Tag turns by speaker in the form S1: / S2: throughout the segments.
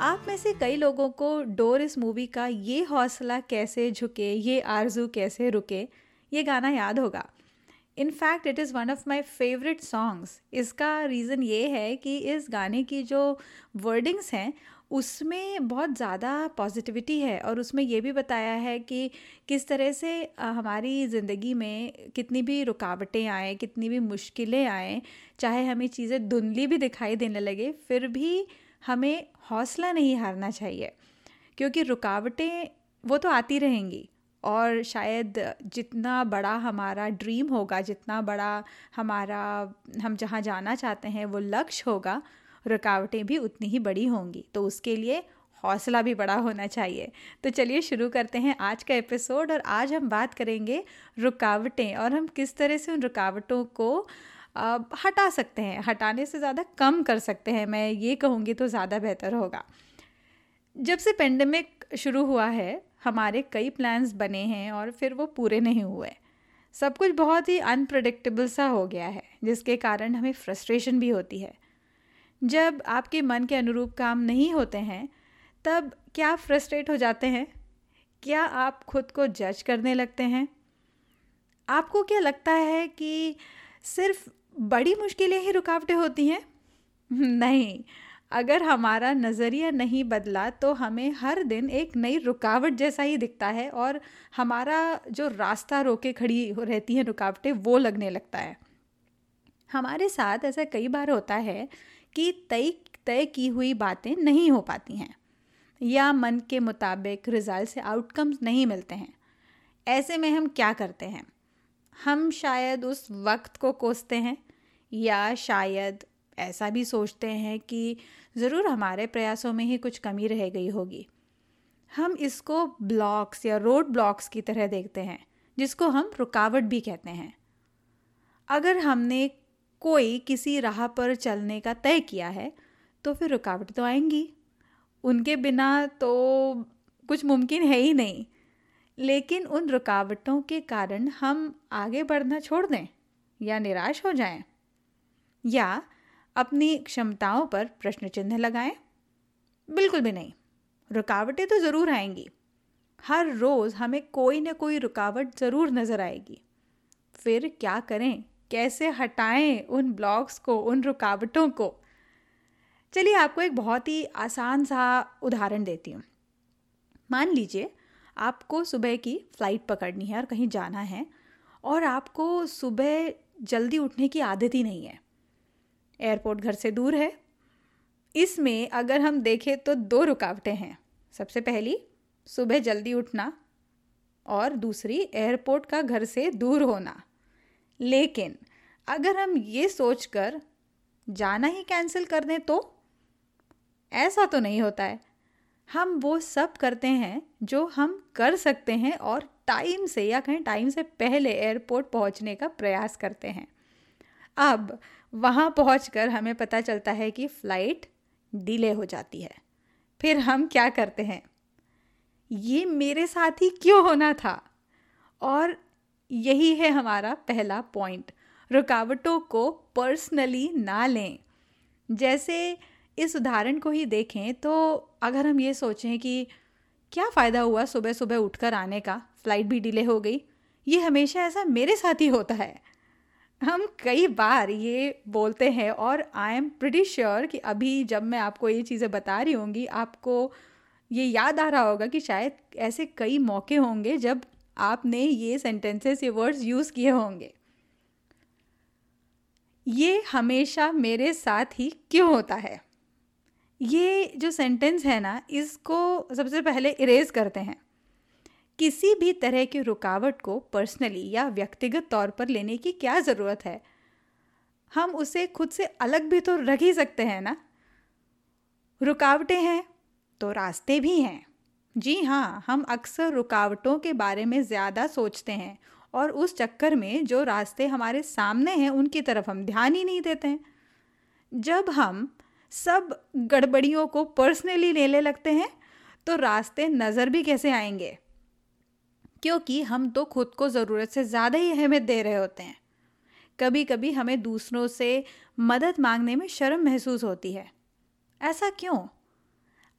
S1: आप में से कई लोगों को डोर इस मूवी का ये हौसला कैसे झुके, ये आरज़ू कैसे रुके, ये गाना याद होगा। In fact it is one of my favourite songs इसका रीज़न ये है कि इस गाने की जो वर्डिंग्स हैं, उसमें बहुत ज़्यादा पॉजिटिविटी है और उसमें ये भी बताया है कि किस तरह से हमारी ज़िंदगी में कितनी भी रुकावटें आए, कितनी भी मुश्किलें आएँ, चाहे हमें चीज़ें धुंधली भी दिखाई देने लगे, फिर भी हमें हौसला नहीं हारना चाहिए, क्योंकि रुकावटें वो तो आती रहेंगी। और शायद जितना बड़ा हमारा ड्रीम होगा, जितना बड़ा हमारा, हम जहाँ जाना चाहते हैं, वो लक्ष्य होगा, रुकावटें भी उतनी ही बड़ी होंगी। तो उसके लिए हौसला भी बड़ा होना चाहिए। तो चलिए शुरू करते हैं आज का एपिसोड और आज हम बात करेंगे रुकावटें और हम किस तरह से उन रुकावटों को हटा सकते हैं, हटाने से ज़्यादा कम कर सकते हैं, मैं ये कहूँगी तो ज़्यादा बेहतर होगा। जब से पेंडेमिक शुरू हुआ है, हमारे कई प्लान्स बने हैं और फिर वो पूरे नहीं हुए। सब कुछ बहुत ही अनप्रडिक्टेबल सा हो गया है, जिसके कारण हमें फ्रस्ट्रेशन भी होती है। जब आपके मन के अनुरूप काम नहीं होते हैं, तब क्या फ्रस्ट्रेट हो जाते हैं? क्या आप खुद को जज करने लगते हैं? आपको क्या लगता है कि सिर्फ़ बड़ी मुश्किलें ही रुकावटें होती हैं। नहीं, अगर हमारा नज़रिया नहीं बदला तो हमें हर दिन एक नई रुकावट जैसा ही दिखता है और हमारा जो रास्ता रोके खड़ी रहती हैं रुकावटें, वो लगने लगता है। हमारे साथ ऐसा कई बार होता है कि तय तय की हुई बातें नहीं हो पाती हैं या मन के मुताबिक रिज़ल्ट से आउटकम्स नहीं मिलते हैं। ऐसे में हम क्या करते हैं? हम शायद उस वक्त को कोसते हैं या शायद ऐसा भी सोचते हैं कि ज़रूर हमारे प्रयासों में ही कुछ कमी रह गई होगी। हम इसको ब्लॉक्स या रोड ब्लॉक्स की तरह देखते हैं, जिसको हम रुकावट भी कहते हैं। अगर हमने कोई किसी राह पर चलने का तय किया है तो फिर रुकावट तो आएँगी। उनके बिना तो कुछ मुमकिन है ही नहीं। लेकिन उन रुकावटों के कारण हम आगे बढ़ना छोड़ दें या निराश हो जाएँ। या अपनी क्षमताओं पर प्रश्न चिन्ह लगाएँ? बिल्कुल भी नहीं। रुकावटें तो ज़रूर आएँगी। हर रोज़ हमें कोई ना कोई रुकावट ज़रूर नज़र आएगी। फिर क्या करें? कैसे हटाएँ उन ब्लॉक्स को, उन रुकावटों को? चलिए आपको एक बहुत ही आसान सा उदाहरण देती हूँ। मान लीजिए आपको सुबह की फ़्लाइट पकड़नी है और कहीं जाना है और आपको सुबह जल्दी उठने की आदत ही नहीं है। एयरपोर्ट घर से दूर है। इसमें अगर हम देखें तो दो रुकावटें हैं। सबसे पहली, सुबह जल्दी उठना और दूसरी, एयरपोर्ट का घर से दूर होना। लेकिन अगर हम ये सोच कर जाना ही कैंसिल कर दें तो? ऐसा तो नहीं होता है। हम वो सब करते हैं जो हम कर सकते हैं और टाइम से या कहीं टाइम से पहले एयरपोर्ट पहुँचने का प्रयास करते हैं। अब वहाँ पहुँच हमें पता चलता है कि फ़्लाइट डिले हो जाती है। फिर हम क्या करते हैं? ये मेरे साथ ही क्यों होना था? और यही है हमारा पहला पॉइंट। रुकावटों को पर्सनली ना लें। जैसे इस उदाहरण को ही देखें तो अगर हम ये सोचें कि क्या फ़ायदा हुआ सुबह सुबह उठकर आने का? फ़्लाइट भी डिले हो गई। ये हमेशा ऐसा मेरे साथ ही होता है। हम कई बार ये बोलते हैं और आई एम प्रिटी श्योर कि अभी जब मैं आपको ये चीज़ें बता रही होंगी, आपको ये याद आ रहा होगा कि शायद ऐसे कई मौके होंगे जब आपने ये सेंटेंसेस ये वर्ड्स यूज़ किए होंगे। ये हमेशा मेरे साथ ही क्यों होता है? ये जो सेंटेंस है ना, इसको सबसे पहले इरेज करते हैं। किसी भी तरह की रुकावट को पर्सनली या व्यक्तिगत तौर पर लेने की क्या ज़रूरत है? हम उसे खुद से अलग भी तो रख ही सकते हैं ना? रुकावटें हैं तो रास्ते भी हैं। जी हाँ हम अक्सर रुकावटों के बारे में ज़्यादा सोचते हैं और उस चक्कर में जो रास्ते हमारे सामने हैं उनकी तरफ़ हम ध्यान ही नहीं देते हैं। जब हम सब गड़बड़ियों को पर्सनली लेने लगते हैं तो रास्ते नज़र भी कैसे आएँगे? क्योंकि हम तो खुद को ज़रूरत से ज़्यादा ही अहमियत दे रहे होते हैं। कभी कभी हमें दूसरों से मदद मांगने में शर्म महसूस होती है। ऐसा क्यों?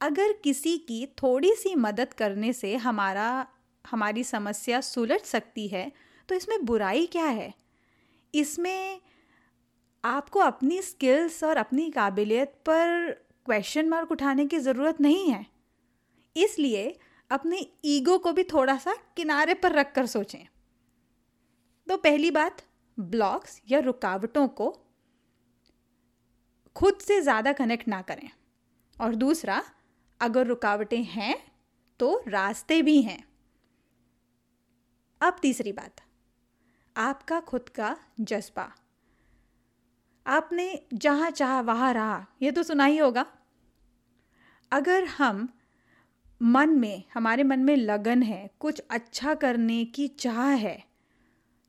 S1: अगर किसी की थोड़ी सी मदद करने से हमारा, हमारी समस्या सुलझ सकती है तो इसमें बुराई क्या है? इसमें आपको अपनी स्किल्स और अपनी काबिलियत पर क्वेश्चन मार्क उठाने की ज़रूरत नहीं है। इसलिए अपने ईगो को भी थोड़ा सा किनारे पर रख कर सोचें। तो पहली बात, ब्लॉक्स या रुकावटों को खुद से ज़्यादा कनेक्ट ना करें। और दूसरा, अगर रुकावटें हैं तो रास्ते भी हैं। अब तीसरी बात, आपका खुद का जज्बा। आपने जहाँ चाह वहाँ रहा, ये तो सुना ही होगा। अगर हम मन में, हमारे मन में लगन है, कुछ अच्छा करने की चाह है।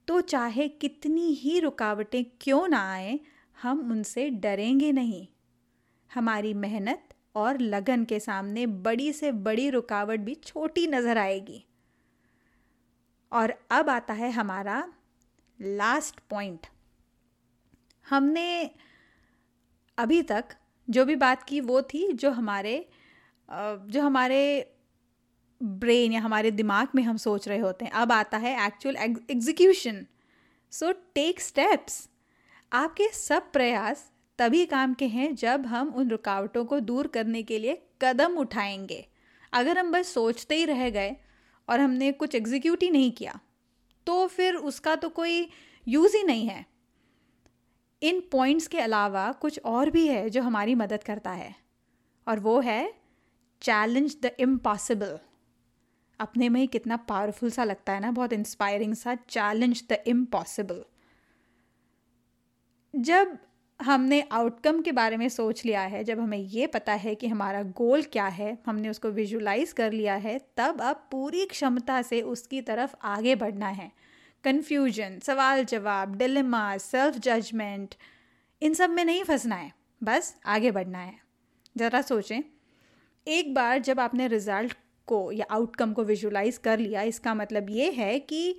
S1: तो चाहे कितनी ही रुकावटें क्यों ना आए, हम उनसे डरेंगे नहीं। हमारी मेहनत और लगन के सामने बड़ी से बड़ी रुकावट भी छोटी नज़र आएगी। और अब आता है हमारा लास्ट पॉइंट हमने अभी तक जो भी बात की वो थी जो हमारे जो हमारे ब्रेन या हमारे दिमाग में हम सोच रहे होते हैं, अब आता है actual execution so take steps आपके सब प्रयास तभी काम के हैं जब हम उन रुकावटों को दूर करने के लिए कदम उठाएँगे। अगर हम बस सोचते ही रह गए और हमने कुछ एग्जीक्यूट ही नहीं किया तो फिर उसका तो कोई यूज़ ही नहीं है। इन पॉइंट्स के अलावा कुछ और भी है जो हमारी मदद करता है, और वो है चैलेंज द इम्पॉसिबल अपने में ही कितना पावरफुल सा लगता है ना, बहुत इंस्पायरिंग सा चैलेंज द इम्पॉसिबल जब हमने आउटकम के बारे में सोच लिया है, जब हमें ये पता है कि हमारा गोल क्या है, हमने उसको विजुलाइज कर लिया है, तब अब पूरी क्षमता से उसकी तरफ़ आगे बढ़ना है. कन्फ्यूज़न सवाल जवाब डिलेमा सेल्फ जजमेंट इन सब में नहीं फंसना है, बस आगे बढ़ना है. ज़रा सोचें एक बार जब आपने रिज़ल्ट को या आउटकम को विजुलाइज कर लिया, इसका मतलब ये है कि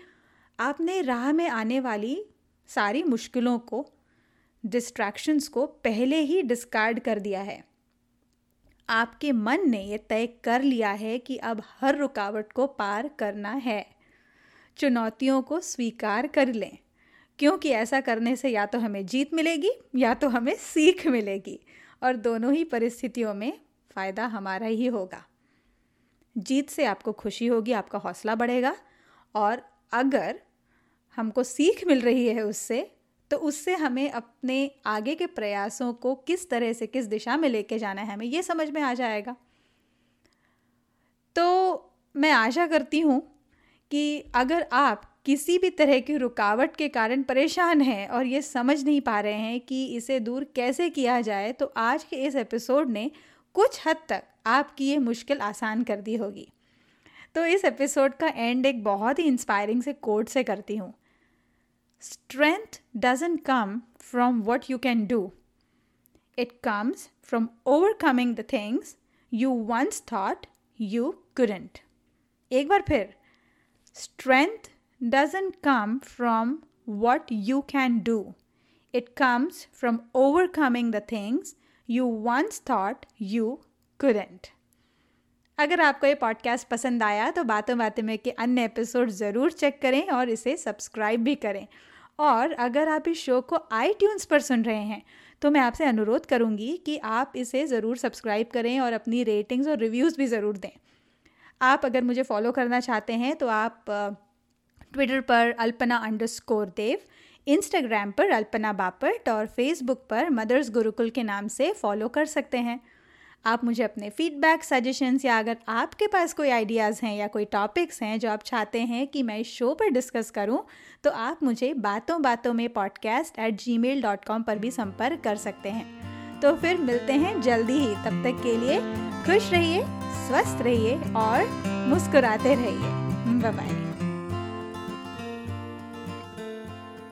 S1: आपने राह में आने वाली सारी मुश्किलों को डिस्ट्रैक्शंस को पहले ही डिस्कार्ड कर दिया है। आपके मन ने यह तय कर लिया है कि अब हर रुकावट को पार करना है। चुनौतियों को स्वीकार कर लें, क्योंकि ऐसा करने से या तो हमें जीत मिलेगी या तो हमें सीख मिलेगी, और दोनों ही परिस्थितियों में फ़ायदा हमारा ही होगा। जीत से आपको खुशी होगी, आपका हौसला बढ़ेगा और अगर हमको सीख मिल रही है उससे तो उससे हमें अपने आगे के प्रयासों को किस तरह से, किस दिशा में लेके जाना है हमें, ये समझ में आ जाएगा। तो मैं आशा करती हूँ कि अगर आप किसी भी तरह की रुकावट के कारण परेशान हैं और ये समझ नहीं पा रहे हैं कि इसे दूर कैसे किया जाए तो आज के इस एपिसोड ने कुछ हद तक आपकी ये मुश्किल आसान कर दी होगी। तो इस एपिसोड का एंड एक बहुत ही इंस्पायरिंग से कोड से करती हूँ। Strength doesn't come from what you can do it comes from overcoming the things you once thought you couldn't एक बार फिर strength doesn't come from what you can do it comes from overcoming the things you once thought you couldn't. अगर आपको ये podcast पसंद आया तो बातों बातों में के अन्य एपिसोड ज़रूर चेक करें और इसे सब्सक्राइब भी करें और अगर आप इस शो को आई पर सुन रहे हैं तो मैं आपसे अनुरोध करूँगी कि आप इसे ज़रूर सब्सक्राइब करें और अपनी रेटिंग्स और रिव्यूज़ भी ज़रूर दें आप अगर मुझे फॉलो करना चाहते हैं तो आप ट्विटर पर अल्पना अंडर देव इंस्टाग्राम पर अल्पना बापट और फेसबुक पर मदर्स गुरुकुल के नाम से फॉलो कर सकते हैं। आप मुझे अपने फीडबैक सजेशंस या अगर आपके पास कोई आइडियाज़ हैं या कोई टॉपिक्स हैं जो आप चाहते हैं कि मैं इस शो पर डिस्कस करूँ तो आप मुझे बातों बातों में podcast at Gmail dot com पर भी संपर्क कर सकते हैं। तो फिर मिलते हैं जल्दी ही। तब तक के लिए खुश रहिए, स्वस्थ रहिए और मुस्कुराते रहिए। बाय